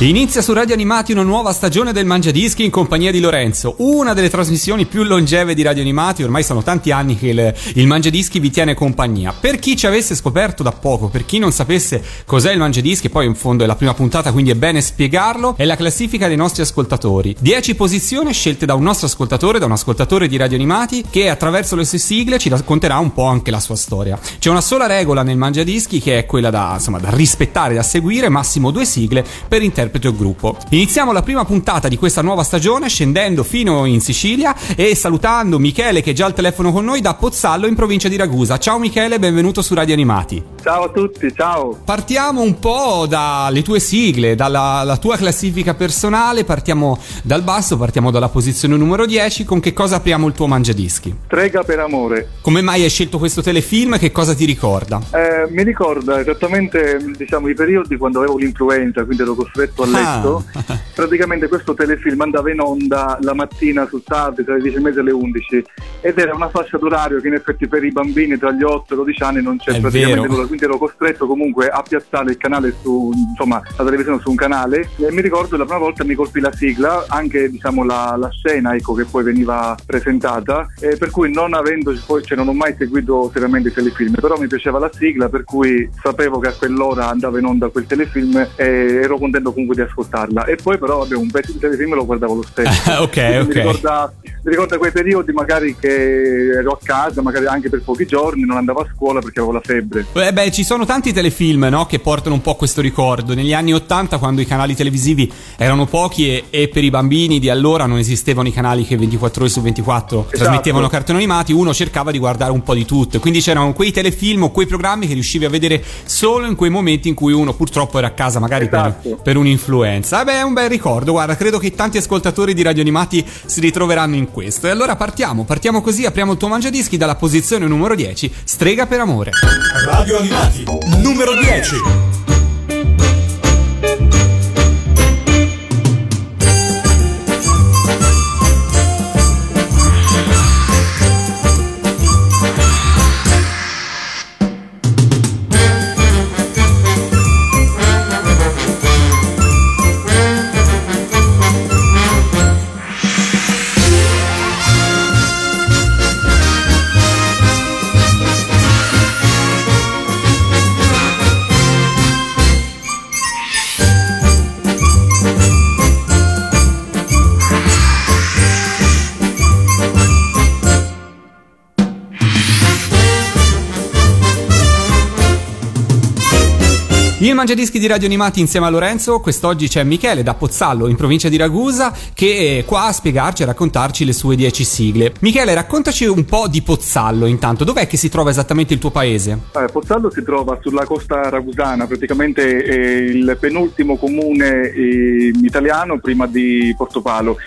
Inizia su Radio Animati una nuova stagione del Mangiadischi in compagnia di Lorenzo, una delle trasmissioni più longeve di Radio Animati, ormai sono tanti anni che il, il Mangiadischi vi tiene compagnia. Per chi ci avesse scoperto da poco, per chi non sapesse cos'è il Mangiadischi, poi in fondo è la prima puntata quindi è bene spiegarlo, è la classifica dei nostri ascoltatori. 10 posizioni scelte da un nostro ascoltatore, da un ascoltatore di Radio Animati, che attraverso le sue sigle ci racconterà un po' anche la sua storia. C'è una sola regola nel Mangiadischi che è quella da, insomma, da rispettare, da seguire, massimo due sigle per interprete o gruppo. Iniziamo la prima puntata di questa nuova stagione scendendo fino in Sicilia e salutando Michele che è già al telefono con noi da Pozzallo in provincia di Ragusa. Ciao Michele, benvenuto su Radio Animati. Ciao a tutti, ciao. Partiamo un po' dalle tue sigle, dalla la tua classifica personale, partiamo dal basso, partiamo dalla posizione numero 10, con che cosa apriamo il tuo mangiadischi? Trega per amore. Come mai hai scelto questo telefilm? Che cosa ti ricorda? Eh, mi ricorda esattamente diciamo, i periodi quando avevo l'influenza, quindi ero costretto a letto. Ah. Praticamente questo telefilm andava in onda la mattina sul tardi tra le 10 e mezza e le 11 ed era una fascia d'orario che in effetti per i bambini tra gli 8 e i 12 anni non c'è È praticamente vero. nulla, quindi ero costretto comunque a piazzare il canale su, insomma, la televisione su un canale e mi ricordo la prima volta mi colpì la sigla, anche diciamo la, la scena ecco, che poi veniva presentata, eh, per cui non avendo poi cioè, non ho mai seguito seriamente i telefilm, però mi piaceva la sigla per cui sapevo che a quell'ora andava in onda quel telefilm e ero contento comunque di ascoltarla. E poi però vabbè, un pezzo di telefilm lo guardavo lo stesso. ok, Quindi ok. Mi ricorda, mi ricorda quei periodi magari che ero a casa, magari anche per pochi giorni, non andavo a scuola perché avevo la febbre. Eh beh, ci sono tanti telefilm no, che portano un po' questo ricordo. Negli anni 80, quando i canali televisivi erano pochi e, e per i bambini di allora non esistevano i canali che 24 ore su 24 trasmettevano cartoni animati, uno cercava di guardare un po' di tutto. Quindi c'erano quei telefilm o quei programmi che riuscivi a vedere solo in quei momenti in cui uno purtroppo era a casa, magari per, Esatto. per un'influenza. Eh beh, è un bel ricordo. Guarda, credo che tanti ascoltatori di Radio Animati si ritroveranno in questo. E allora partiamo, partiamo così, apriamo il tuo mangiadischi dalla posizione numero 10, Strega per amore. Radio Animati, numero 10. Il Mangiadischi di Radio Animati insieme a Lorenzo, quest'oggi c'è Michele da Pozzallo in provincia di Ragusa che è qua a spiegarci e raccontarci le sue 10 sigle. Michele, raccontaci un po' di Pozzallo intanto, dov'è che si trova esattamente il tuo paese? Eh, Pozzallo si trova sulla costa ragusana, praticamente è il penultimo comune eh, italiano prima di Portopalo.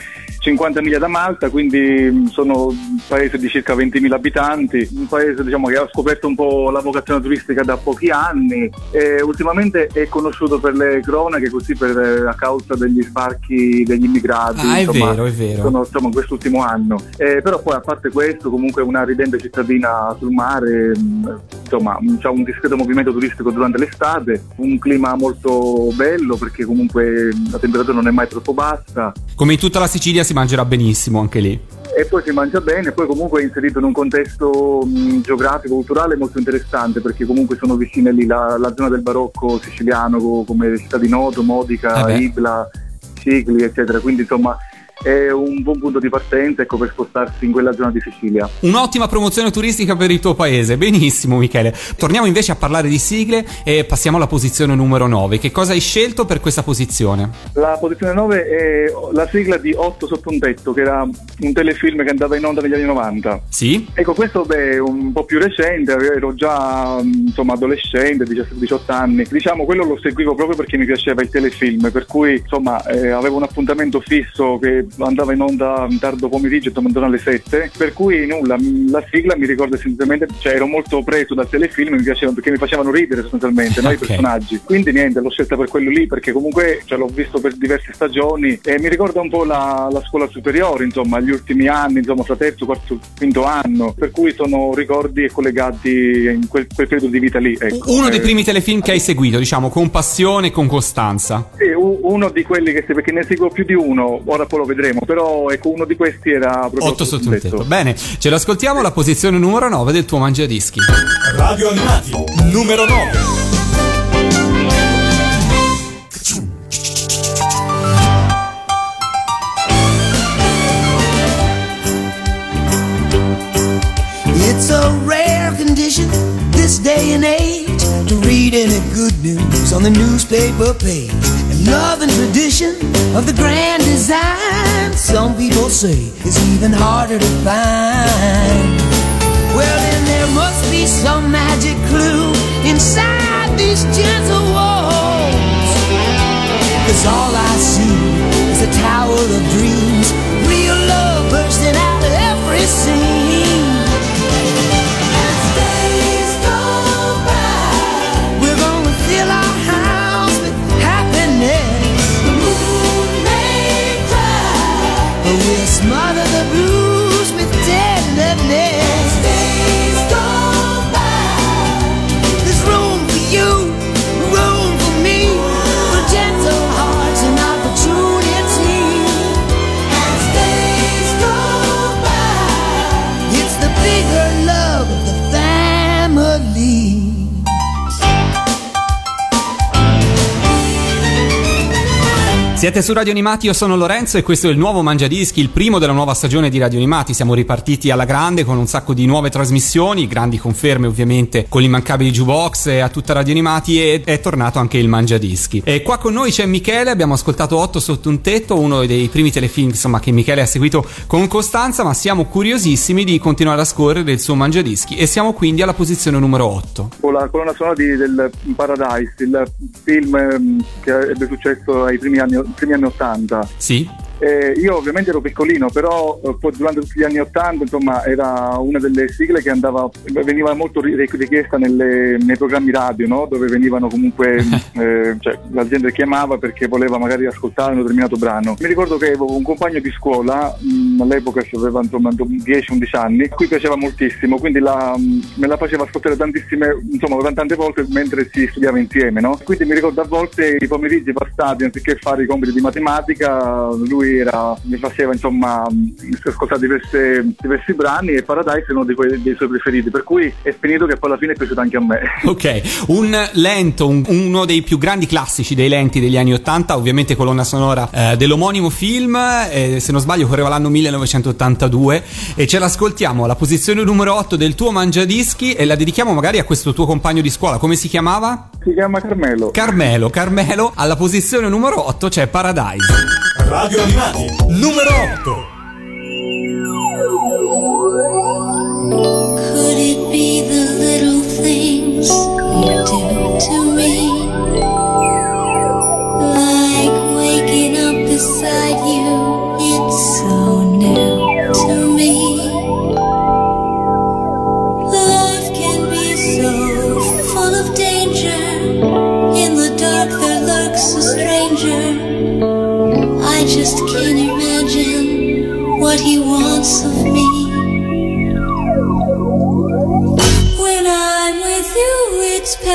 50 miglia da Malta, quindi mh, sono un paese di circa 20.000 abitanti, un paese diciamo, che ha scoperto un po' la vocazione turistica da pochi anni e ultimamente è conosciuto per le cronache così per, eh, a causa degli sbarchi degli immigrati. Ah, è insomma, vero, è vero. Sono, insomma, quest'ultimo anno. Eh, però poi a parte questo comunque è una ridente cittadina sul mare, mh, insomma c'è un discreto movimento turistico durante l'estate, un clima molto bello perché comunque la temperatura non è mai troppo bassa Come in tutta la Sicilia si mangerà benissimo anche lì. e poi si mangia bene, poi comunque è inserito in un contesto mh, geografico, culturale molto interessante perché comunque sono vicine lì la, la zona del barocco siciliano co- come le città di Noto, Modica, beh. Ibla, Cicli eccetera, quindi insomma è un buon punto di partenza ecco, per spostarsi in quella zona di Sicilia. Un'ottima promozione turistica per il tuo paese, benissimo Michele. Torniamo invece a parlare di sigle e passiamo alla posizione numero 9. Che cosa hai scelto per questa posizione? La posizione 9 è la sigla di 8 sotto un tetto, che era un telefilm che andava in onda negli anni 90. Sì? Ecco, questo beh, è un po' più recente, ero già insomma adolescente, 17-18 anni. Diciamo, quello lo seguivo proprio perché mi piaceva il telefilm, per cui insomma eh, avevo un appuntamento fisso che andava in onda tardo pomeriggio, intorno alle 7, per cui nulla, la sigla mi ricorda semplicemente, cioè ero molto preso dal telefilm, mi piacevano perché mi facevano ridere sostanzialmente, no, i Ok. personaggi. Quindi niente, l'ho scelta per quello lì perché comunque cioè, l'ho visto per diverse stagioni e mi ricorda un po' la, la scuola superiore, insomma, gli ultimi anni, insomma, fra terzo, quarto, quinto anno, per cui sono ricordi collegati in quel, quel periodo di vita lì. Ecco. Uno dei Eh, primi telefilm che hai seguito, diciamo, con passione e con costanza. Sì, uno di quelli che perché ne seguo più di uno, ora poi lo vedremo, però ecco uno di questi era proprio 8 sotto tetto. tetto. Bene, ce l'ascoltiamo alla posizione numero 9 del tuo mangiadischi. Radio Animati, numero 9. Read any good news on the newspaper page. And love and tradition of the grand design, some people say, is even harder to find. Well, then there must be some magic clue inside these gentle walls. Cause all I see is a tower of dreams, real love bursting out of every scene. Siete su Radio Animati, io sono Lorenzo e questo è il nuovo Mangiadischi, il primo della nuova stagione di Radio Animati. Siamo ripartiti alla grande con un sacco di nuove trasmissioni, grandi conferme ovviamente con l'immancabile jukebox e a tutta Radio Animati e è tornato anche il Mangiadischi. E qua con noi c'è Michele, abbiamo ascoltato 8 sotto un tetto, uno dei primi telefilm insomma che Michele ha seguito con costanza, ma siamo curiosissimi di continuare a scorrere il suo Mangiadischi e siamo quindi alla posizione numero 8. Con la colonna sonora di- del Paradise, il film ehm, che ebbe successo ai primi anni, primi anni 80. Sì? Eh, io ovviamente ero piccolino, però eh, poi durante tutti gli anni 80 insomma, era una delle sigle che andava, veniva molto ri- richiesta nelle- nei programmi radio, no? dove venivano comunque, eh, cioè, la gente chiamava perché voleva magari ascoltare un determinato brano. Mi ricordo che avevo un compagno di scuola, mh, all'epoca ci aveva insomma 10-11 anni, a cui piaceva moltissimo, quindi la- mh, me la faceva ascoltare tantissime, insomma tante volte mentre si studiava insieme. No? Quindi mi ricordo a volte i pomeriggi passati, anziché fare i compiti di matematica, lui era, mi faceva insomma mh, ascoltare diverse- diversi brani e Paradise è uno dei, quei- dei suoi preferiti, per cui è finito che poi alla fine è piaciuto anche a me. Ok, un lento, un- uno dei più grandi classici dei lenti degli anni 80, ovviamente colonna sonora eh, dell'omonimo film, eh, se non sbaglio correva l'anno 1982 e ce l'ascoltiamo alla posizione numero 8 del tuo mangiadischi e la dedichiamo magari a questo tuo compagno di scuola, come si chiamava? Si chiama Carmelo. Carmelo, Carmelo, alla posizione numero 8 c'è Paradise. Radio Animati, numero 8. Could it be the little things you do to me? Like waking up beside you, it's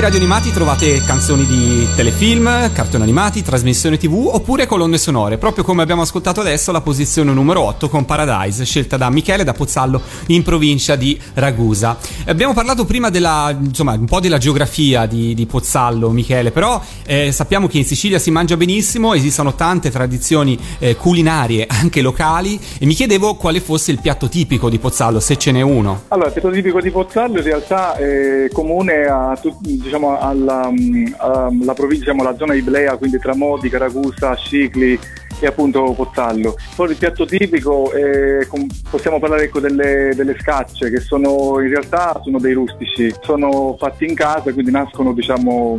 di Radio Animati trovate canzoni di telefilm, cartoni animati, trasmissioni tv oppure colonne sonore, proprio come abbiamo ascoltato adesso la posizione numero 8 con Paradise, scelta da Michele da Pozzallo in provincia di Ragusa. Abbiamo parlato prima della, insomma, un po' della geografia di, di Pozzallo, Michele, però eh, sappiamo che in Sicilia si mangia benissimo, esistono tante tradizioni eh, culinarie anche locali e mi chiedevo quale fosse il piatto tipico di Pozzallo, se ce n'è uno. Allora, il piatto tipico di Pozzallo in realtà è comune a tut- diciamo, alla, mm, alla provincia, diciamo, la zona Iblea, quindi tra Modica, Ragusa, Scicli e appunto Pozzallo. Poi il piatto tipico, eh, com- possiamo parlare ecco, delle, delle scacce che sono in realtà sono dei rustici, sono fatti in casa quindi nascono diciamo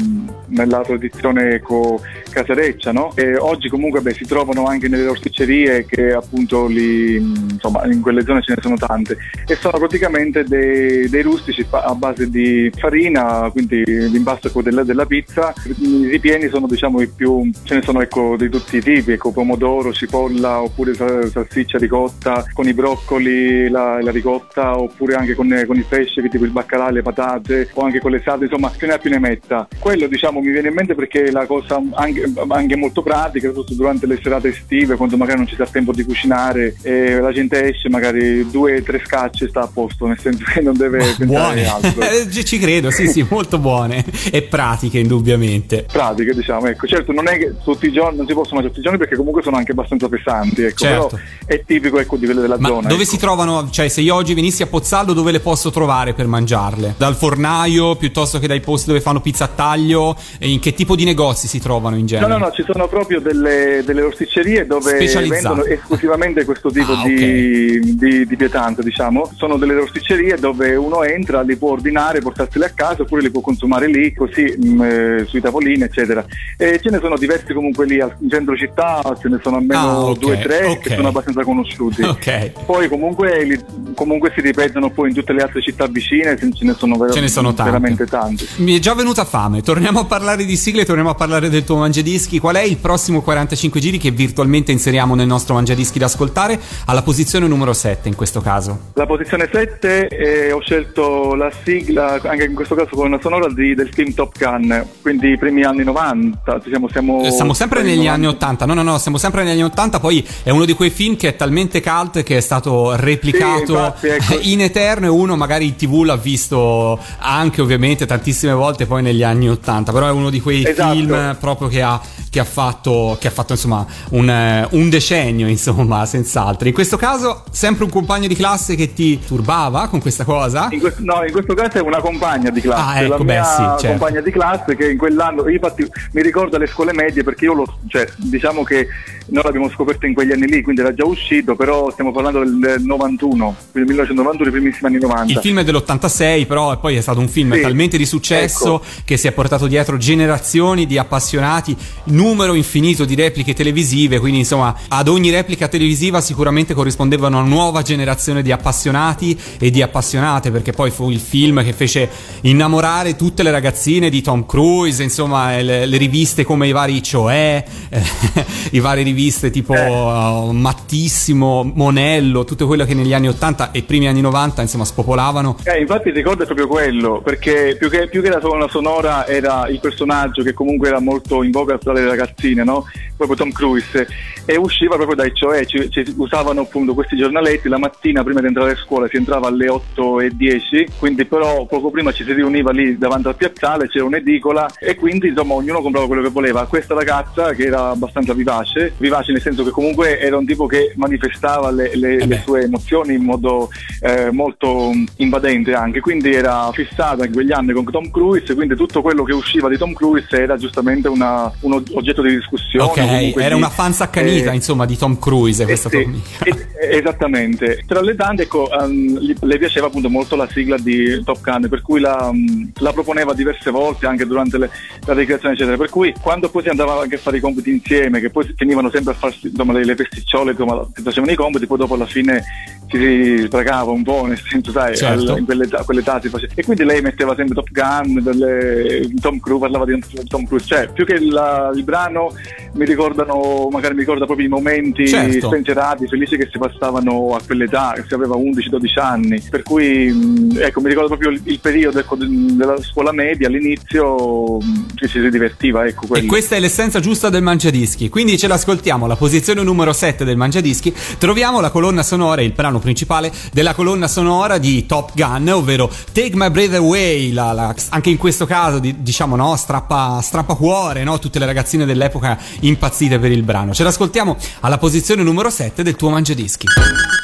nella tradizione ecco, casereccia. No? E oggi comunque beh, si trovano anche nelle rosticcerie che appunto lì, insomma, in quelle zone ce ne sono tante e sono praticamente dei, dei rustici a base di farina, quindi l'impasto ecco, della, della pizza. I ripieni sono diciamo i più, ce ne sono ecco, di tutti i tipi, ecco, pomodoro, cipolla oppure sa- salsiccia ricotta con i broccoli, la, la ricotta oppure anche con, con il pesce tipo il baccalà, le patate o anche con le salse, insomma più ne ha più ne metta. Quello diciamo mi viene in mente perché è la cosa anche, anche molto pratica, soprattutto durante le serate estive quando magari non ci sta tempo di cucinare e la gente esce magari due o tre scacce sta a posto, nel senso che non deve pensare Buone, altro. Eh, ci credo, sì sì, molto buone e pratiche indubbiamente. pratiche, diciamo, ecco. Certo, non è che tutti i giorni non si possono mangiare tutti i giorni perché comunque sono anche abbastanza pesanti, ecco. Certo. Però è tipico ecco, di quelle della Ma zona. dove ecco. si trovano? Cioè, se io oggi venissi a Pozzallo, dove le posso trovare per mangiarle? Dal fornaio piuttosto che dai posti dove fanno pizza a taglio? In che tipo di negozi si trovano in No, genere? no, no, ci sono proprio delle, delle rosticcerie dove vendono esclusivamente questo tipo Ah, di, di, di pietanza, diciamo. Sono delle rosticcerie dove uno entra, li può ordinare, portarseli a casa oppure li può consumare lì, così mh, eh, sui tavolini, eccetera. E ce ne sono diversi comunque lì al- in centro città, ce ne sono almeno Ah, ok, due o tre ok. che sono abbastanza conosciuti. Ok. Poi comunque, li- comunque si ripetono poi in tutte le altre città vicine, ce ne sono, ver- Ce ne sono tante. veramente tanti. Mi è già venuta fame. Torniamo a parlare di sigle, torniamo a parlare del tuo mangiadischi. Qual è il prossimo 45 giri che virtualmente inseriamo nel nostro mangiadischi da ascoltare? Alla posizione numero 7 in questo caso. La posizione 7 eh, ho scelto la sigla, anche in questo caso con una sonora di- del film Top Gun, quindi i primi anni 90. Siamo, siamo, Eh, Siamo sempre negli anni 80, no, no, no, siamo sempre negli anni 80. Poi è uno di quei film che è talmente cult che è stato replicato Sì, infatti, ecco. in eterno. E uno magari in tv l'ha visto anche, ovviamente, tantissime volte poi negli anni 80. Però è uno di quei Esatto. film proprio che ha, che ha fatto, che ha fatto insomma un, eh, un decennio, insomma, senz'altro. In questo caso, sempre un compagno di classe che ti turbava con questa cosa. In questo, no, in questo caso è una compagna di classe, Ah, ecco, la beh, mia sì, certo. compagna di classe che in quell'anno, infatti mi ricordo alle scuole medie perché io lo, cioè, diciamo che noi l'abbiamo scoperto in quegli anni lì, quindi era già uscito, però stiamo parlando del, del 91, quindi 1991, i primissimi anni 90. Il film è dell'86, però poi è stato un film Sì, talmente di successo ecco. che si è portato dietro generazioni di appassionati, numero infinito di repliche televisive, quindi insomma ad ogni replica televisiva sicuramente corrispondeva una nuova generazione di appassionati e di appassionate, perché poi fu il film che fece innamorare tutte le ragazzine di Tom Cruise, insomma le, le riviste come i vari Cioè, eh, i vari riviste tipo Eh. uh, Mattissimo, Monello, tutto quello che negli anni 80 e primi anni 90 insomma spopolavano. Eh, infatti il ricordo è proprio quello, perché più che, più che la colonna sonora era il personaggio che comunque era molto in voga tra le ragazzine, no? proprio Tom Cruise, e usciva proprio dai cioè, ci, ci usavano appunto questi giornaletti, la mattina prima di entrare a scuola si entrava alle 8 e 10, quindi però poco prima ci si riuniva lì davanti al piazzale, c'era un'edicola e quindi insomma ognuno comprava quello che voleva. Questa ragazza che era abbastanza vivace, vivace nel senso che comunque era un tipo che manifestava le, le- Eh le sue emozioni in modo eh, molto invadente anche, quindi era fissata in quegli anni con Tom Cruise, quindi tutto quello che usciva di Tom Cruise era giustamente una- un oggetto di discussione. Ok, era di- una fan accanita eh, insomma di Tom Cruise eh, questa tua amica. eh, esattamente. Tra le tante, ecco, gli- le piaceva appunto molto la sigla di Top Gun, per cui la, mm, la proponeva diverse volte anche durante le- la ricreazione, eccetera. Per cui quando poi si andava anche a fare i compiti insieme, che poi venivano sempre a farsi insomma, le, le festicciole, insomma, che facevano i compiti, poi dopo alla fine si sbragava un po', nel senso, sai, Certo. al- in quell'età, a quell'età si faceva. E quindi lei metteva sempre Top Gun, delle- Tom Cruise, parlava di Tom Cruise, cioè più che la- il brano mi ricordano, magari mi ricorda proprio i momenti Certo. spensierati, felici che si passavano a quell'età, che si aveva 11-12 anni. Per cui mh, ecco, mi ricordo proprio il, il periodo ecco, de- della scuola media, all'inizio ci si divertiva, ecco E questa è l'essenza giusta del Mangiadischi. Quindi ce l'ascoltiamo, la posizione numero 7 del Mangiadischi. Troviamo la colonna sonora, il brano principale della colonna sonora di Top Gun, ovvero Take My Breath Away. la- la- anche in questo caso, di- diciamo, no, strappa, strappa cuore, no? Tutte le ragazzine dell'epoca impazzite per il brano. Ce l'ascoltiamo alla posizione numero 7 del tuo Mangiadischi.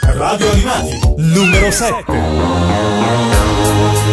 Radio Animati, numero 7.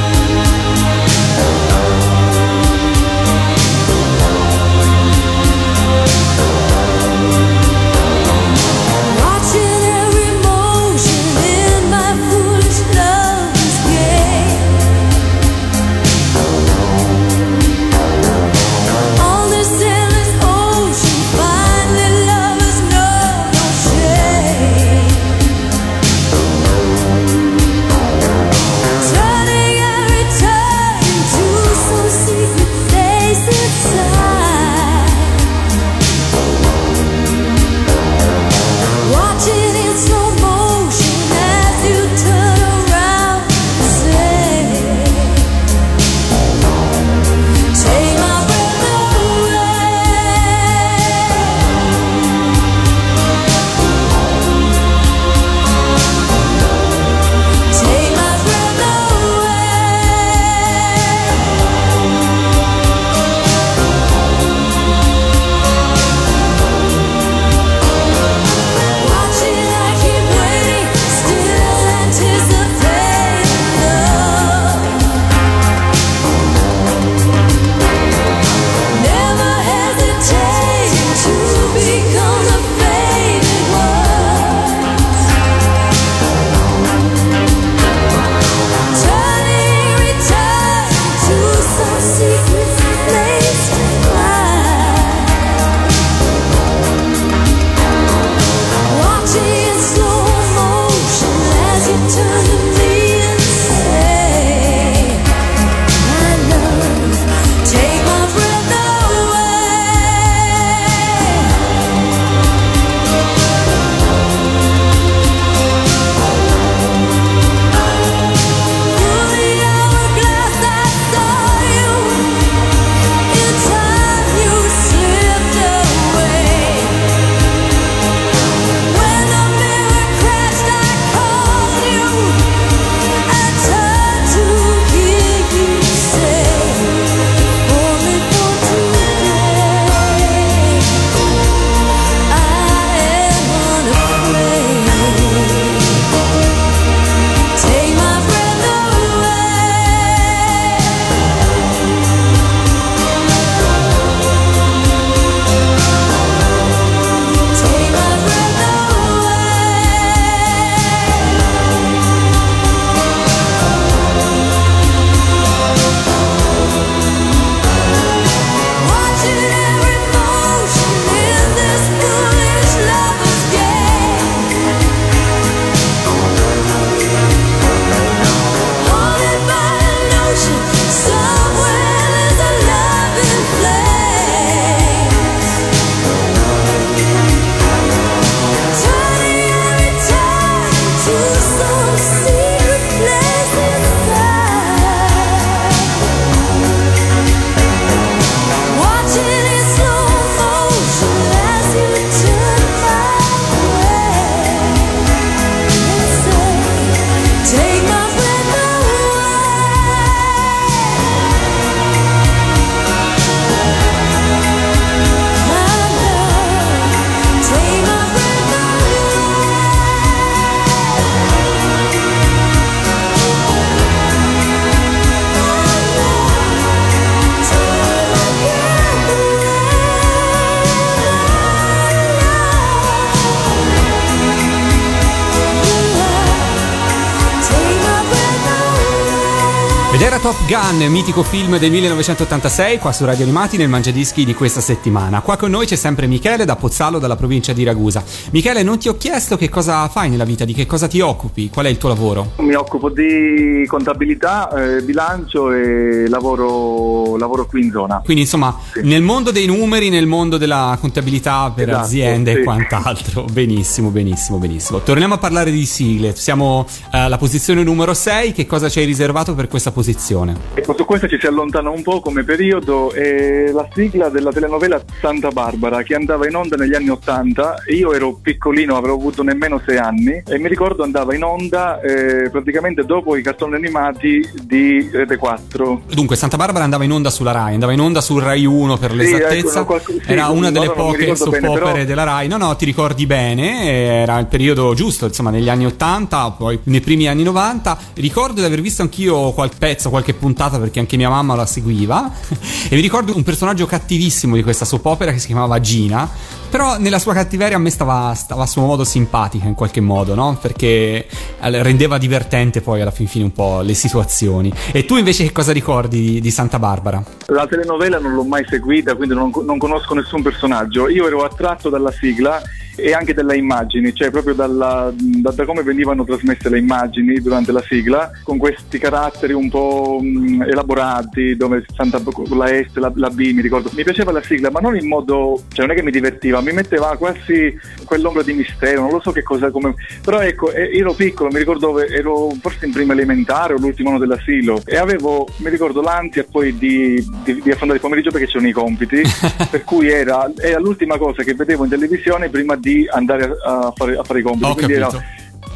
Gun, mitico film del 1986, qua su Radio Animati nel Mangiadischi di questa settimana. Qua con noi c'è sempre Michele da Pozzallo, dalla provincia di Ragusa. Michele, non ti ho chiesto che cosa fai nella vita, di che cosa ti occupi, qual è il tuo lavoro? Mi occupo di contabilità, eh, bilancio e lavoro, lavoro qui in zona. Quindi insomma, Sì. nel mondo dei numeri, nel mondo della contabilità per Esatto, aziende e sì. quant'altro. Benissimo, benissimo, benissimo. Torniamo a parlare di sigle. Siamo eh, alla posizione numero 6, che cosa ci hai riservato per questa posizione? Ecco, su questa ci si allontana un po' come periodo, è la sigla della telenovela Santa Barbara che andava in onda negli anni 80, io ero piccolino, avrò avuto nemmeno sei anni e mi ricordo andava in onda eh, praticamente dopo i cartoni animati di Rete 4. Dunque, Santa Barbara andava in onda sulla Rai, andava in onda sul Rai 1 per l'esattezza. ecco, qualche- sì, era una delle poche ricordo soap bene, opere però- della Rai. No, no, ti ricordi bene, era il periodo giusto, insomma, negli anni 80, poi nei primi anni 90. Ricordo di aver visto anch'io qualche pezzo, qualche puntata perché anche mia mamma la seguiva. e mi ricordo un personaggio cattivissimo di questa soap opera che si chiamava Gina. Però nella sua cattiveria a me stava, stava a suo modo simpatica in qualche modo, no? Perché eh, rendeva divertente poi alla fin fine un po' le situazioni. E tu invece che cosa ricordi di, di Santa Barbara? La telenovela non l'ho mai seguita, quindi non, non conosco nessun personaggio. Io ero attratto dalla sigla e anche dalle immagini, cioè proprio dalla- da, da come venivano trasmesse le immagini durante la sigla, con questi caratteri un po' mh, elaborati, dove Santa, la S, la, la B, mi ricordo. Mi piaceva la sigla, ma non in modo, cioè non è che mi divertiva, mi metteva quasi quell'ombra di mistero, non lo so che cosa, come... però ecco, ero piccolo, mi ricordo, ero forse in prima elementare o l'ultimo anno dell'asilo e avevo, mi ricordo, l'ansia poi di, di, di affrontare il pomeriggio perché c'erano i compiti, per cui era, era l'ultima cosa che vedevo in televisione prima di andare a, fare, a fare i compiti. Ho Quindi era- capito.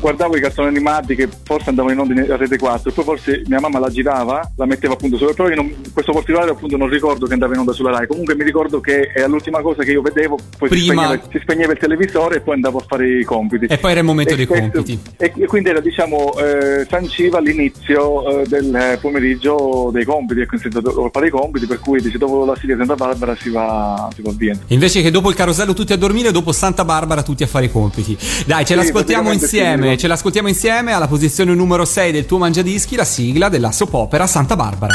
Guardavo i cartoni animati che forse andavano in onda in- a Rete 4 poi forse mia mamma la girava la metteva appunto sopra però io non- questo particolare appunto non ricordo che andava in onda sulla Rai comunque mi ricordo che era l'ultima cosa che io vedevo poi si, Prima- spegneva, si spegneva il televisore e poi andavo a fare i compiti E poi era il momento dei questo- compiti. e, e quindi era diciamo eh, sanciva l'inizio eh, del pomeriggio dei compiti ecco senso dovevo fare i compiti per cui dice dopo la di Santa Barbara si va, si va via Invece che dopo il carosello tutti a dormire, dopo Santa Barbara tutti a fare i compiti. Dai, ce Sì, l'ascoltiamo insieme, sì. Ce l'ascoltiamo insieme alla posizione numero 6 del tuo mangiadischi, la sigla della soap opera Santa Barbara.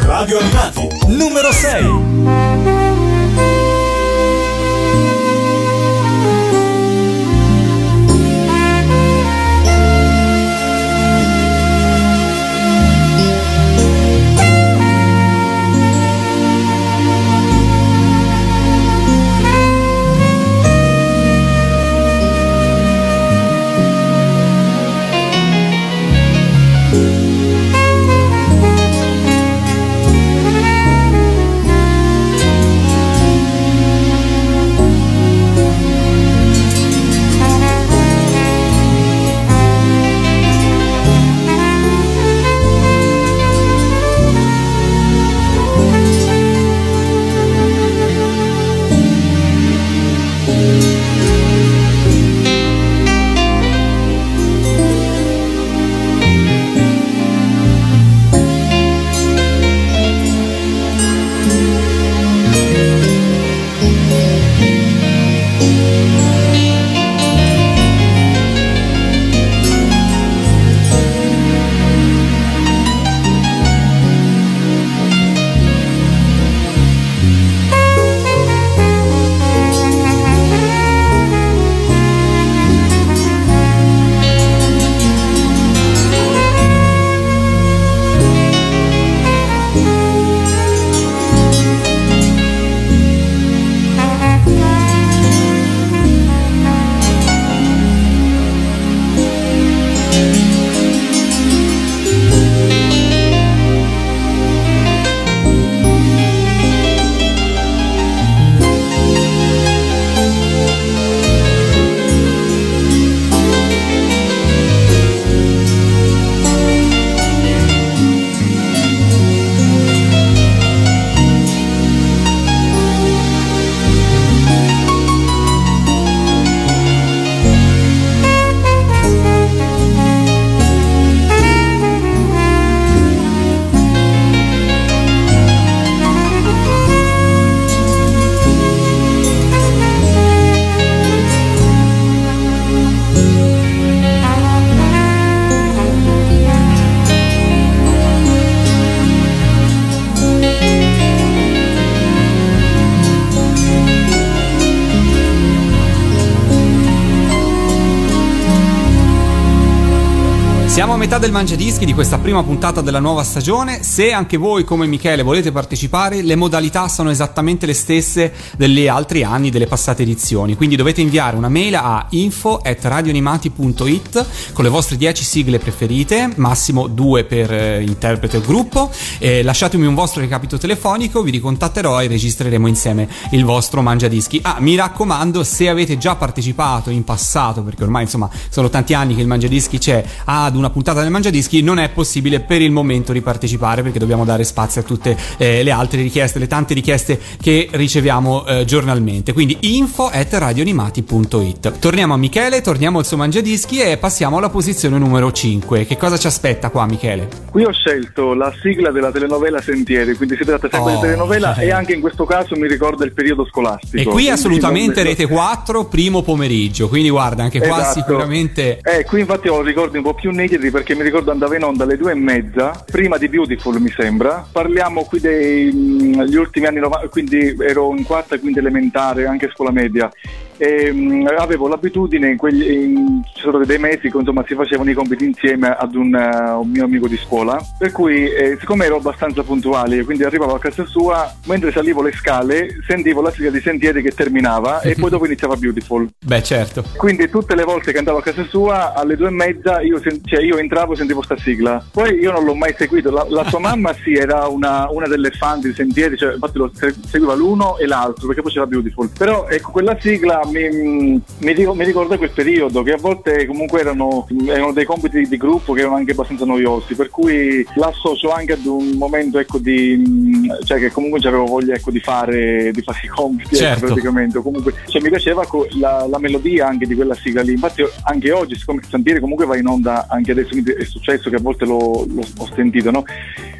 Radio Animati, numero 6. Metà del Mangiadischi di questa prima puntata della nuova stagione. Se anche voi, come Michele, volete partecipare, le modalità sono esattamente le stesse degli altri anni, delle passate edizioni. Quindi dovete inviare una mail a info.radioanimati.it con le vostre 10 sigle preferite, massimo due per eh, interprete o gruppo. E lasciatemi un vostro recapito telefonico, vi ricontatterò e registreremo insieme il vostro Mangiadischi. Ah, mi raccomando, se avete già partecipato in passato, perché ormai insomma sono tanti anni che il Mangiadischi c'è, ad una puntata del Mangiadischi, non è possibile per il momento ripartecipare perché dobbiamo dare spazio a tutte eh, le altre richieste, le tante richieste che riceviamo eh, giornalmente. Quindi info at radioanimati.it. Torniamo a Michele, torniamo al suo Mangiadischi e passiamo alla posizione numero 5. Che cosa ci aspetta qua, Michele? Qui ho scelto la sigla della telenovela Sentieri, quindi si tratta sempre Oh, di telenovela eh. e anche in questo caso mi ricorda il periodo scolastico. E qui assolutamente rete 4, primo pomeriggio. Quindi guarda, anche qua Esatto. sicuramente Eh, qui infatti ho ricordi un po' più nitidi perché mi ricordo andava in onda alle due e mezza, prima di Beautiful mi sembra. Parliamo qui degli ultimi anni 90, quindi ero in quarta quinta elementare, anche scuola media. E, mh, avevo l'abitudine, in quegli, in, ci sono dei mesi che insomma si facevano i compiti insieme ad un, eh, un mio amico di scuola, per cui eh, siccome ero abbastanza puntuale, quindi arrivavo a casa sua, mentre salivo le scale sentivo la sigla di Sentieri che terminava e poi dopo iniziava Beautiful. Beh, certo. Quindi tutte le volte che andavo a casa sua alle due e mezza io, sen- cioè, io entravo e sentivo sta sigla. Poi io non l'ho mai seguito. La, la sua mamma sì era una, una delle fan di Sentieri, cioè, infatti lo se- seguiva l'uno e l'altro perché poi c'era Beautiful. Però ecco quella sigla mi, mi, ric- mi ricorda quel periodo che a volte comunque erano, erano dei compiti di gruppo che erano anche abbastanza noiosi, per cui l'associo anche ad un momento ecco di cioè che comunque avevo voglia ecco di fare di fare i compiti ecco, Certo. praticamente o comunque cioè, mi piaceva la, la melodia anche di quella sigla lì infatti anche oggi siccome Sentieri comunque va in onda anche adesso è successo che a volte l'ho, l'ho- ho sentito no?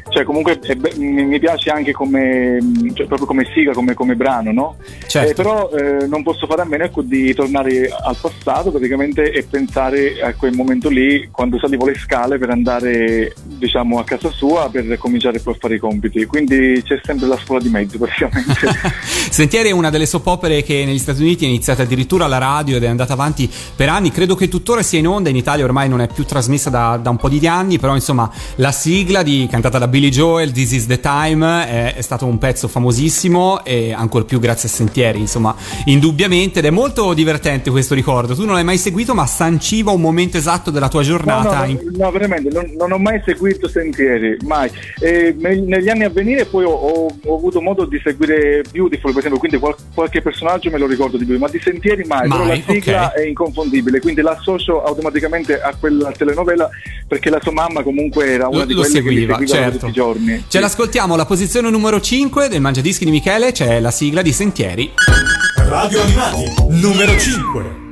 cioè comunque be- mi, mi piace anche come cioè, proprio come sigla come, come brano no? Certo. Eh, però eh, non posso fare a meno ecco, di tornare al passato praticamente e pensare a quel momento lì quando salivo le scale per andare diciamo a casa sua per cominciare poi a fare i compiti quindi c'è sempre la scuola di mezzo praticamente Sentieri è una delle soap opere che negli Stati Uniti è iniziata addirittura alla radio ed è andata avanti per anni. Credo che tuttora sia in onda. In Italia ormai non è più trasmessa da, da un po' di anni. Però, insomma, la sigla di, cantata da Billy Joel, This is the Time, è, è stato un pezzo famosissimo e ancor più grazie a Sentieri, insomma, indubbiamente. Ed è molto divertente questo ricordo. Tu non l'hai mai seguito, ma sanciva un momento esatto della tua No, giornata. no, in- no, no, veramente, non, non ho mai seguito Sentieri, mai. E neg- negli anni a venire poi ho, ho- ho avuto modo di seguire Beautiful, per esempio, quindi qual- qualche personaggio me lo ricordo di più, ma di Sentieri mai, però Mai, la sigla ok. è inconfondibile, quindi l'associo automaticamente a quella telenovela perché la sua mamma comunque era una Lo, di quelle seguiva, che mi seguivano certo. tutti i giorni. Ce l'ascoltiamo alla posizione numero 5 del Mangiadischi di Michele, c'è la sigla di Sentieri. Radio Animati, numero 5.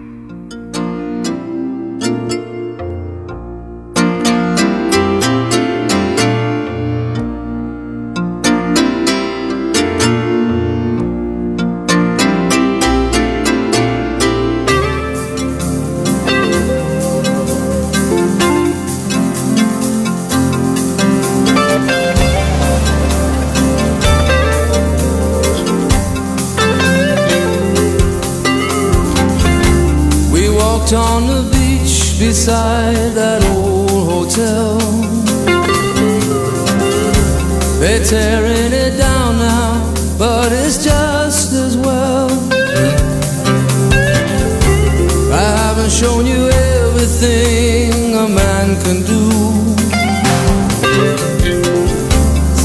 Beach that old hotel. They're tearing it down now, but it's just as well. I haven't shown you everything a man can do.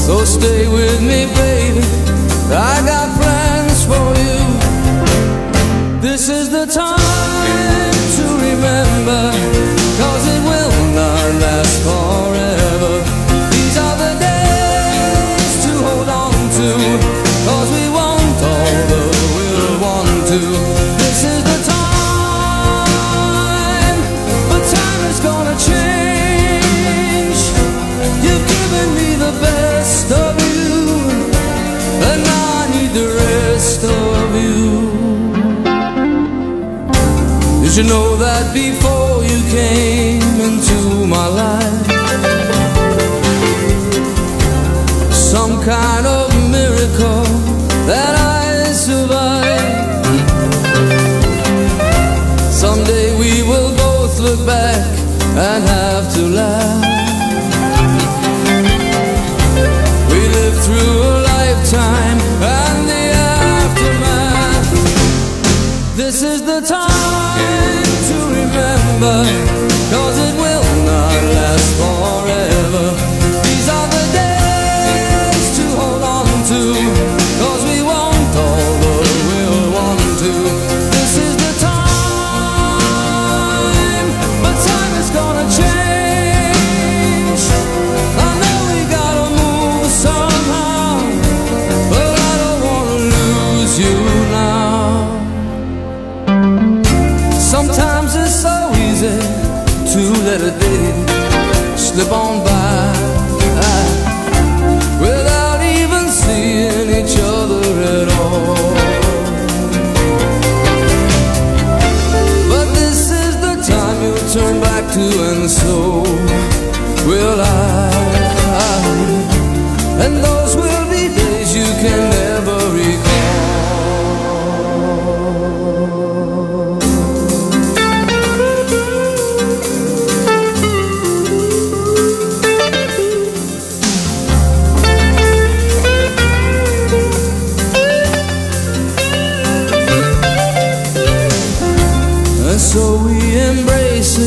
So stay with me, baby. I got plans for you. This is the time Did you know that before you came into my life? Some kind of miracle that I survived. Someday we will both look back and have to laugh. Cause it will Sometimes it's so easy to let a day slip on by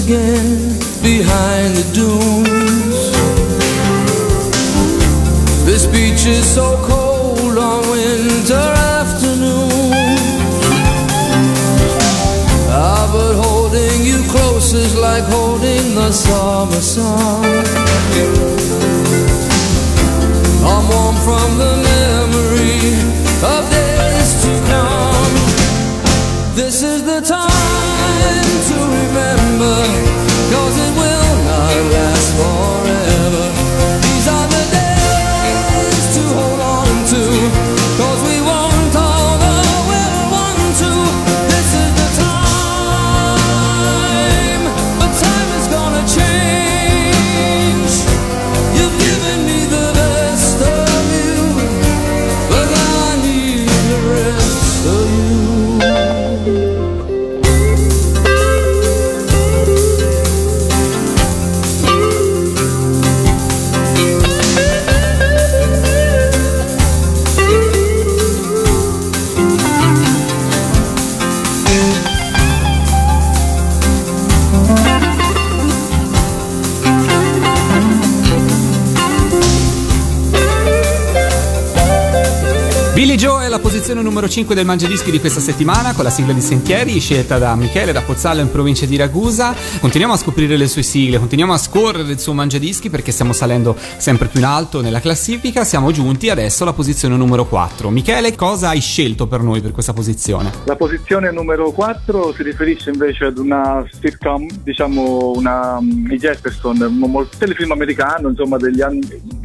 again behind the dunes. This beach is so cold on winter afternoons. Ah, but holding you close is like holding the summer sun. Posizione numero 5 del Mangiadischi di questa settimana con la sigla di Sentieri scelta da Michele da Pozzallo in provincia di Ragusa. Continuiamo a scoprire le sue sigle, continuiamo a scorrere il suo Mangiadischi perché stiamo salendo sempre più in alto nella classifica. Siamo giunti adesso alla posizione numero 4. Michele, cosa hai scelto per noi per questa posizione? La posizione numero 4 si riferisce invece ad una sitcom, diciamo una um, Jefferson, un telefilm americano, insomma degli anni,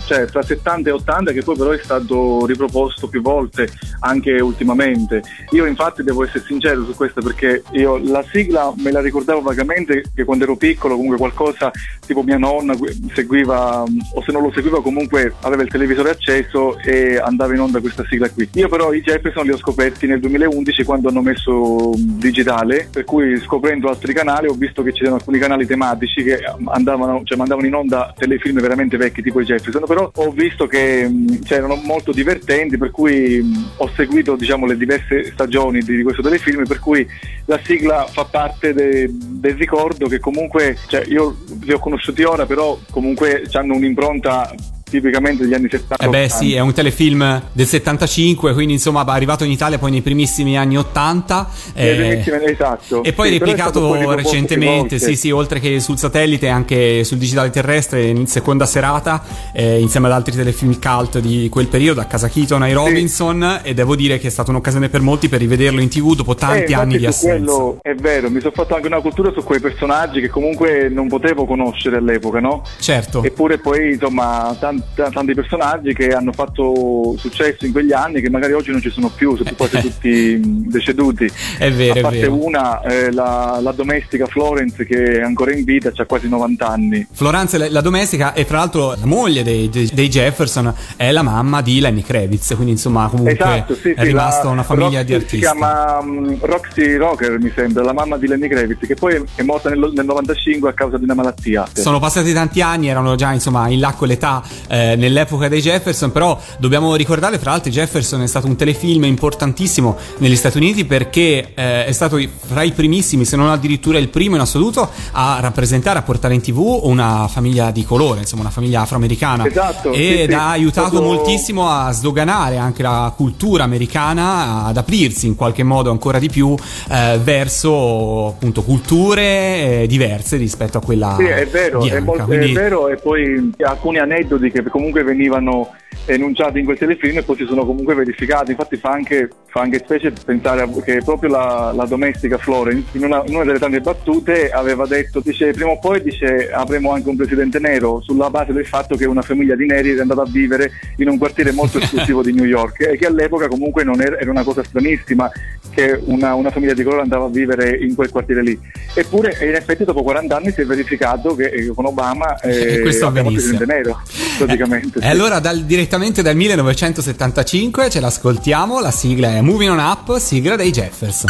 cioè tra 70 e 80 che poi però è stato riproposto più volte anche ultimamente. Io infatti devo essere sincero su questo perché io la sigla me la ricordavo vagamente che quando ero piccolo comunque qualcosa tipo mia nonna seguiva o se non lo seguiva comunque aveva il televisore acceso e andava in onda questa sigla qui. Io però i Jefferson li ho scoperti nel 2011 quando hanno messo digitale, per cui scoprendo altri canali ho visto che c'erano alcuni canali tematici che andavano, cioè mandavano in onda telefilm veramente vecchi tipo i Jefferson, però ho visto che mh, cioè, erano molto divertenti per cui ho seguito diciamo le diverse stagioni di, di questo telefilm per cui la sigla fa parte de- del ricordo che comunque cioè, io li ho conosciuti ora però comunque hanno un'impronta tipicamente degli anni 70 Eh beh 80. sì, è un telefilm del 75, quindi insomma è arrivato in Italia poi nei primissimi anni 80. Nelle eh, primissime- esatto. E poi Sì, replicato poi recentemente, sì sì, oltre che sul satellite anche sul digitale terrestre in seconda serata, eh, insieme ad altri telefilm cult di quel periodo, a casa Keaton ai Robinson, e devo dire che è stata un'occasione per molti per rivederlo in tv dopo Eh, tanti infatti anni di assenza. quello è vero, mi sono fatto anche una cultura su quei personaggi che comunque non potevo conoscere all'epoca, no? Certo. Eppure poi insomma tanti, tanti personaggi che hanno fatto successo in quegli anni che magari oggi non ci sono più, sono quasi tutti deceduti. È vero, A parte vero. una, eh, la, la domestica Florence che è ancora in vita, ha quasi 90 anni. Florence, la, la domestica, e fra l'altro la moglie dei, dei- dei Jefferson è la mamma di Lenny Kravitz, quindi insomma comunque esatto, sì, è sì, rimasta una famiglia Roxy di artisti. Si chiama mh, Roxy Rocker, mi sembra, la mamma di Lenny Kravitz, che poi è morta nel, nel 95 a causa di una malattia. Sono passati tanti anni, erano già insomma in là con l'età eh, nell'epoca dei Jefferson, però dobbiamo ricordare, fra l'altro, Jefferson è stato un telefilm importantissimo negli Stati Uniti perché eh, è stato fra i primissimi, se non addirittura il primo in assoluto, a rappresentare, a portare in tv una famiglia di colore, insomma una famiglia afroamericana. Esatto, Ed sì, sì. ha aiutato Proprio- moltissimo a sdoganare anche la cultura americana, ad aprirsi in qualche modo ancora di più eh, verso appunto culture eh, diverse rispetto a quella Sì, è vero, bianca. è, molto, Quindi- è vero e poi alcuni aneddoti che comunque venivano enunciati in quel telefilm e poi si sono comunque verificati, infatti fa anche, fa anche specie pensare a- che proprio la, la domestica Florence in una, in una delle tante battute aveva detto, dice prima o poi dice avremo anche un presidente nero sulla base del fatto che una famiglia di neri era andata a vivere in un quartiere molto esclusivo di New York e che all'epoca comunque non era, era una cosa stranissima che una, una famiglia di colore andava a vivere in quel quartiere lì. Eppure in effetti dopo 40 anni si è verificato che eh, con Obama eh, questo avvenisse. presidente nero, praticamente. E sì. allora dal- direttamente dal 1975 ce l'ascoltiamo, la sigla è Moving On Up, sigla dei Jefferson.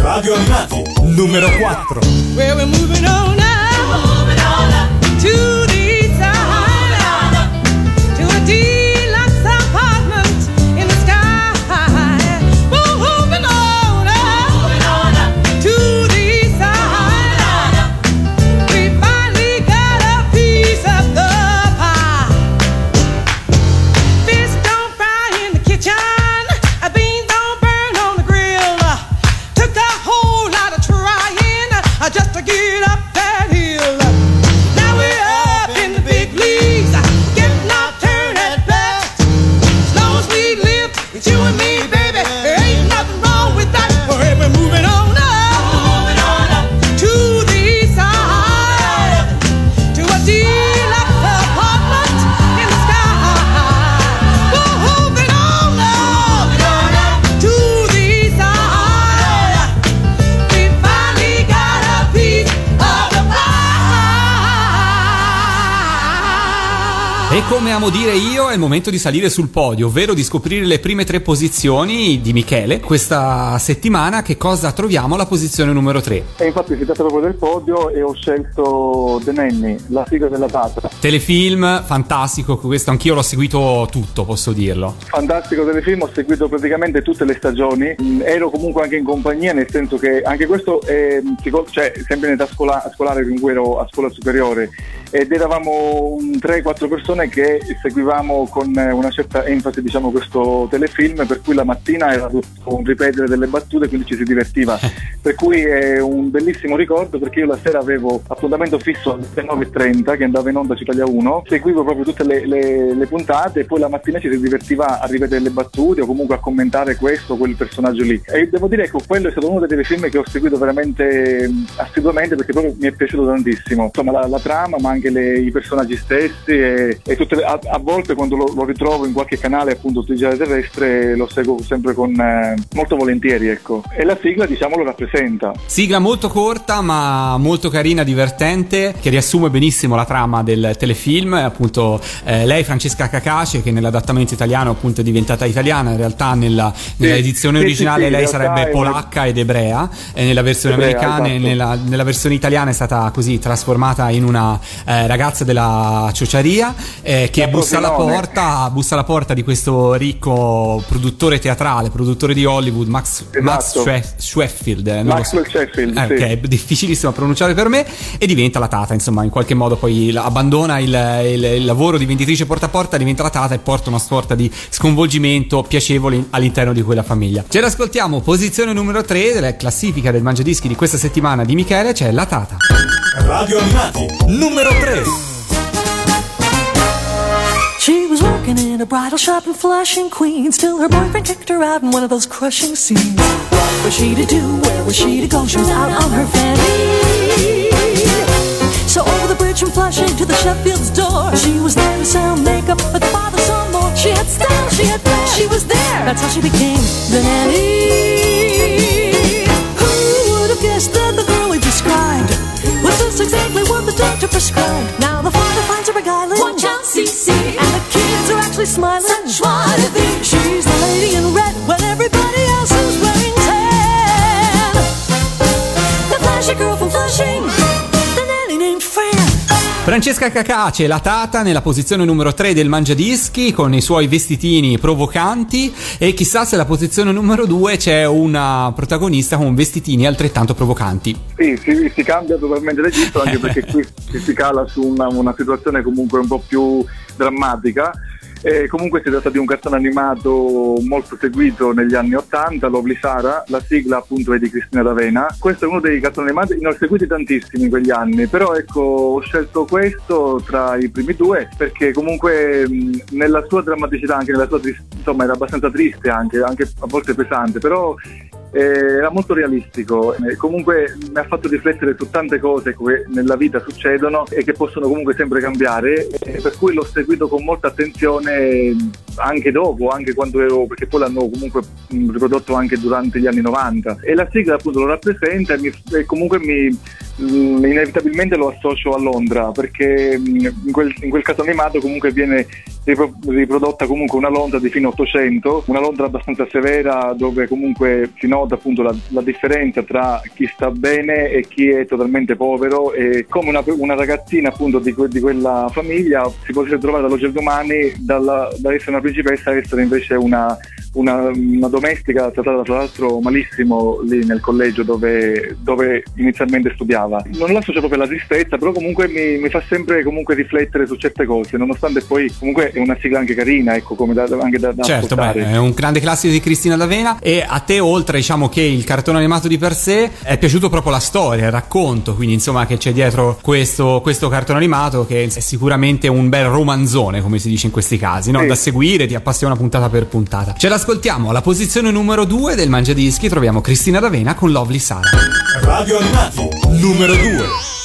Radio Animati, numero 4. Well, we're moving on now. To the E come amo dire io, è il momento di salire sul podio, ovvero di scoprire le prime tre posizioni di Michele. Questa settimana che cosa troviamo alla posizione numero 3? E infatti si tratta proprio del podio e ho scelto The Nanny, la sigla della tata. Telefilm fantastico, questo anch'io l'ho seguito tutto, posso dirlo. Fantastico telefilm, ho seguito praticamente tutte le stagioni, Mm, ero comunque anche in compagnia, nel senso che anche questo è cioè, sempre in età scola- scolare, comunque ero a scuola superiore, ed eravamo un 3-4 persone che seguivamo con eh, una certa enfasi diciamo, questo telefilm, per cui la mattina era tutto un ripetere delle battute, quindi ci si divertiva. per cui è un bellissimo ricordo perché io la sera avevo appuntamento fisso alle 9.30 che andava in onda su Italia 1, seguivo proprio tutte le, le- le puntate e poi la mattina ci si divertiva a ripetere le battute o comunque a commentare questo o quel personaggio lì. E devo dire che quello è stato uno dei telefilm che ho seguito veramente assiduamente perché proprio mi è piaciuto tantissimo. Insomma la, la trama ma anche le- i personaggi stessi e, e le- a, a volte quando lo, lo ritrovo in qualche canale appunto digitale terrestre lo seguo sempre con eh, molto volentieri ecco. E la sigla diciamo lo rappresenta. Sigla molto corta ma molto carina, divertente, che riassume benissimo la trama del telefilm. Appunto, eh, lei, Francesca Cacace, che nell'adattamento italiano appunto è diventata italiana, in realtà nella, nella edizione sì, sì, originale sì, lei sarebbe polacca ed ebrea, e nella versione Ebrea, americana e esatto. nella, nella versione italiana è stata così trasformata in una eh, ragazza della ciociaria eh, che bussa alla porta, bussa alla porta di questo ricco produttore teatrale, produttore di Hollywood, Max, Max Esatto. Schwe- Schweffield. eh, lo so. Maxwell Sheffield, Eh, sì. ok, è difficilissimo da pronunciare per me e diventa la tata, insomma, in qualche modo poi abbandona il, il- il lavoro di venditrice porta a porta, diventa la tata e porta una sorta di sconvolgimento piacevole all'interno di quella famiglia. Ce l'ascoltiamo, posizione numero 3 della classifica del Mangiadischi di questa settimana di Michele, c'è la tata. Radio Animati, numero 3. She was working in a bridal shop in Flushing, Queens. Till her boyfriend kicked her out in one of those crushing scenes. What was she to do? Where was she to go? She was out on her fanny. So over the bridge from Flushing to the Sheffield's door, she was there to sell makeup, but the father saw more. She had style, she had flair, she was there. That's how she became the nanny. Who would have guessed that the girl we described just exactly what the doctor prescribed? Now the father finds her beguiling. Watch out, CC. And the kids are actually smiling. Vivre. She's the Francesca Cacace, la Tata, nella posizione numero 3 del Mangiadischi con i suoi vestitini provocanti e chissà se alla posizione numero 2 c'è una protagonista con vestitini altrettanto provocanti. Sì, si, si cambia totalmente registro anche perché qui si, si cala su una, una situazione comunque un po' più drammatica. E comunque si tratta di un cartone animato molto seguito negli anni 80, Lovely Sara, la sigla appunto è di Cristina D'Avena. Questo è uno dei cartoni animati, ne ho seguiti tantissimi in quegli anni, però ecco ho scelto questo tra i primi due perché comunque mh, nella sua drammaticità, anche nella sua insomma era abbastanza triste anche, anche a volte pesante, però eh, era molto realistico, Eh, comunque mi ha fatto riflettere su tante cose che nella vita succedono e che possono comunque sempre cambiare, eh, per cui l'ho seguito con molta attenzione anche dopo, anche quando ero, perché poi l'hanno comunque mh, riprodotto anche durante gli anni 90 e la sigla appunto lo rappresenta e, mi- e comunque mi, mh, inevitabilmente lo associo a Londra perché mh, in quel, in quel caso animato comunque viene ripro- riprodotta comunque una Londra di fine 800, una Londra abbastanza severa dove comunque si nota appunto la, la differenza tra chi sta bene e chi è totalmente povero. E come una, una ragazzina appunto di, que- di quella famiglia si potesse trovare dall'oggi al domani dalla- da essere una principessa a essere invece una, una, una domestica trattata tra l'altro malissimo lì nel collegio dove, dove inizialmente studiava. Non l'associo proprio alla tristezza, però comunque mi, mi fa sempre comunque riflettere su certe cose, nonostante poi comunque è una sigla anche carina, ecco, come da, anche da, da Certo, beh, è un grande classico di Cristina D'Avena e a te oltre diciamo che il cartone animato di per sé è piaciuto proprio la storia, il racconto, quindi insomma che c'è dietro questo, questo cartone animato che è sicuramente un bel romanzone come si dice in questi casi, no? Sì. da seguire, ti appassiona puntata per puntata. Ce l'ascoltiamo, alla posizione numero 2 del Mangiadischi troviamo Cristina D'Avena con Lovely Sara. Radio Animati, numero 2.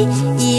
и.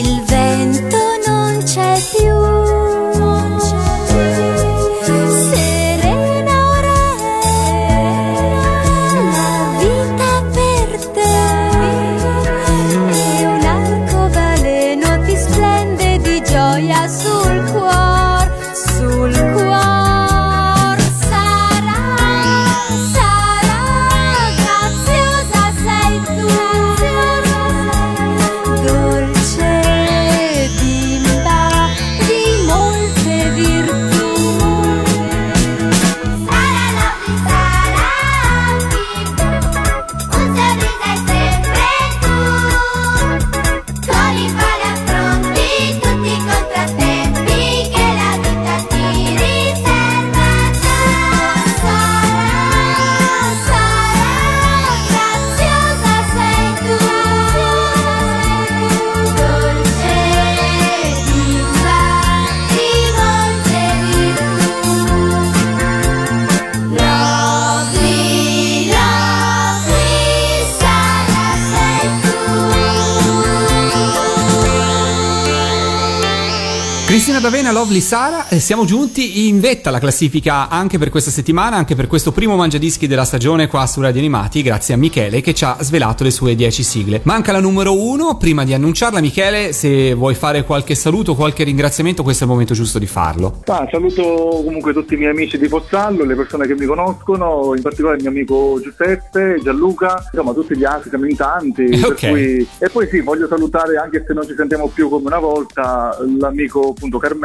d'Avena, Lovely Sara, eh, siamo giunti in vetta alla classifica anche per questa settimana, anche per questo primo mangiadischi della stagione qua su Radio Animati, grazie a Michele che ci ha svelato le sue 10 sigle. Manca la numero 1, prima di annunciarla Michele, se vuoi fare qualche saluto, qualche ringraziamento, questo è il momento giusto di farlo. Ah, saluto comunque tutti i miei amici di Pozzallo, le persone che mi conoscono, in particolare il mio amico Giuseppe, Gianluca, insomma tutti gli altri, siamo in tanti. per Ok. cui- E poi sì, voglio salutare anche se non ci sentiamo più come una volta l'amico appunto Carmelo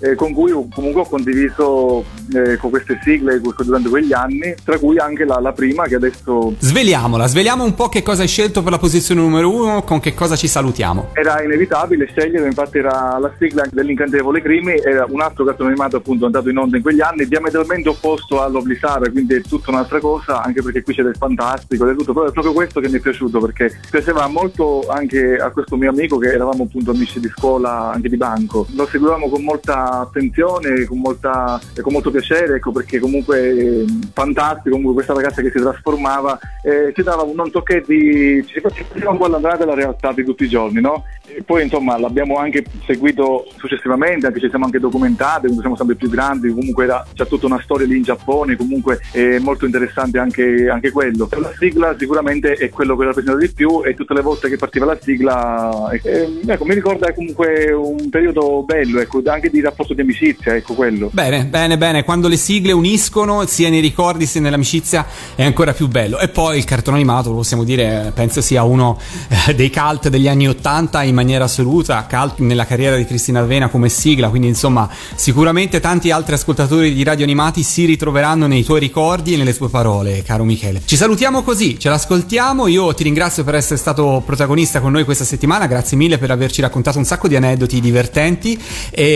eh, con cui comunque ho condiviso eh, con queste sigle durante quegli anni, tra cui anche la, la prima che adesso Sveliamola, sveliamo un po' che cosa hai scelto per la posizione numero 1, con che cosa ci salutiamo. Era inevitabile scegliere, infatti era la sigla dell'Incantevole Crimi, era un altro cartone animato appunto andato in onda in quegli anni, diametralmente opposto all'Obli Sara, quindi è tutta un'altra cosa, anche perché qui c'è del fantastico, del tutto, però è proprio questo che mi è piaciuto, perché piaceva molto anche a questo mio amico che eravamo appunto amici di scuola, anche di banco. Lo seguivamo con molta attenzione, con, molta, con molto piacere, ecco perché comunque eh, fantastico, comunque questa ragazza che si trasformava, eh, ci dava un non tocché di... ci faceva un dalla realtà di tutti i giorni, no? E poi insomma l'abbiamo anche seguito successivamente, anche ci siamo anche documentati, siamo sempre più grandi, comunque era, c'è tutta una storia lì in Giappone, comunque è molto interessante anche, anche quello. La sigla sicuramente è quello che rappresenta di più e tutte le volte che partiva la sigla, eh, ecco, mi ricorda comunque un periodo bello, ecco, anche di rapporto di amicizia, ecco quello. Bene, bene, bene, quando le sigle uniscono sia nei ricordi sia nell'amicizia è ancora più bello. E poi il cartone animato, possiamo dire, penso sia uno eh, dei cult degli anni 80 in maniera assoluta, cult nella carriera di Cristina Avena come sigla, quindi insomma sicuramente tanti altri ascoltatori di radio animati si ritroveranno nei tuoi ricordi e nelle tue parole, caro Michele. Ci salutiamo così, ce l'ascoltiamo, io ti ringrazio per essere stato protagonista con noi questa settimana, grazie mille per averci raccontato un sacco di aneddoti divertenti e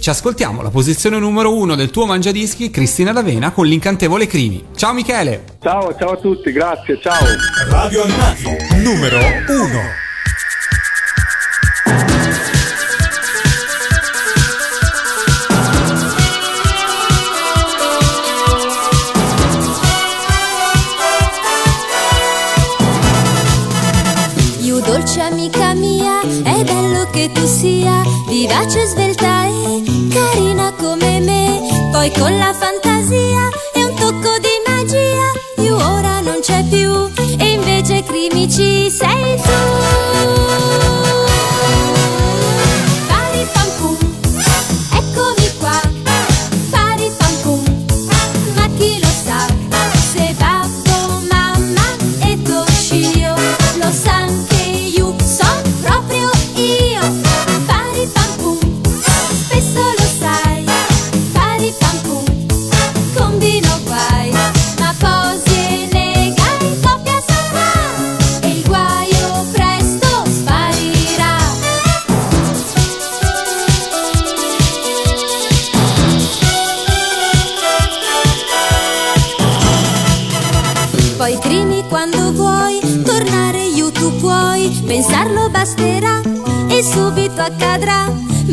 ci ascoltiamo la posizione numero uno del tuo mangiadischi, Cristina D'Avena con l'incantevole Crimi. Ciao Michele! Ciao, ciao a tutti, grazie, ciao. Radio Animati, numero 1. Che tu sia vivace, svelta e carina come me. Poi con la fantasia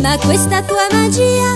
Ma questa tua magia,